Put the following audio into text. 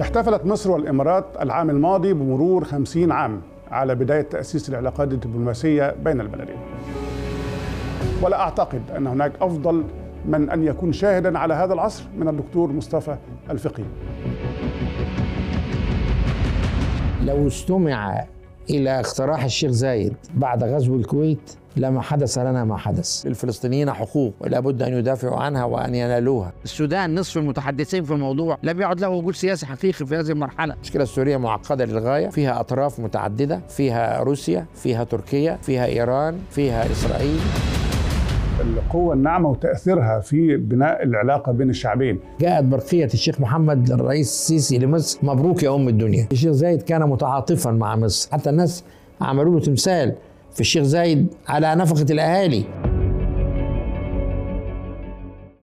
احتفلت مصر والإمارات العام الماضي بمرور خمسين عام على بداية تأسيس العلاقات الدبلوماسية بين البلدين. ولا أعتقد أن هناك أفضل من أن يكون شاهدا على هذا العصر من الدكتور مصطفى الفقي لو استمع إلى اقتراح الشيخ زايد بعد غزو الكويت لما حدث لنا ما حدث. للفلسطينيين حقوق لابد أن يدافعوا عنها وأن ينالوها. السودان نصف المتحدثين في الموضوع لم يعد له وجود سياسي حقيقي في هذه المرحلة. المشكلة السورية معقدة للغاية. فيها أطراف متعددة فيها روسيا فيها تركيا فيها إيران فيها إسرائيل. القوة الناعمة وتأثيرها في بناء العلاقة بين الشعبين. جاءت برقية الشيخ محمد الرئيس السيسي لمصر. مبروك يا أم الدنيا. الشيخ زايد كان متعاطفا مع مصر. حتى الناس عملوا له تمثال في الشيخ زايد على نفقة الأهالي.